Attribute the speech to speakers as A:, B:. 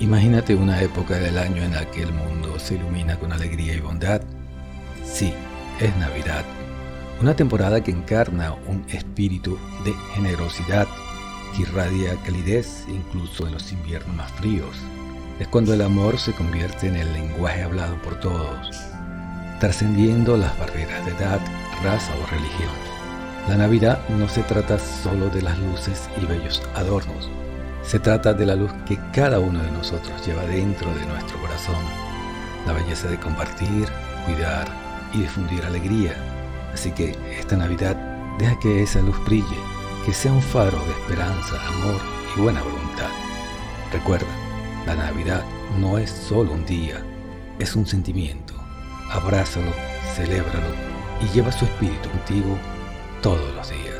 A: Imagínate una época del año en la que el mundo se ilumina con alegría y bondad. Sí, es Navidad. Una temporada que encarna un espíritu de generosidad que irradia calidez incluso en los inviernos más fríos. Es cuando el amor se convierte en el lenguaje hablado por todos, trascendiendo las barreras de edad, raza o religión. La Navidad no se trata solo de las luces y bellos adornos, se trata de la luz que cada uno de nosotros lleva dentro de nuestro corazón, la belleza de compartir, cuidar y difundir alegría. Así que esta Navidad deja que esa luz brille, que sea un faro de esperanza, amor y buena voluntad. Recuerda, la Navidad no es solo un día, es un sentimiento. Abrázalo, celébralo y lleva su espíritu contigo todos los días.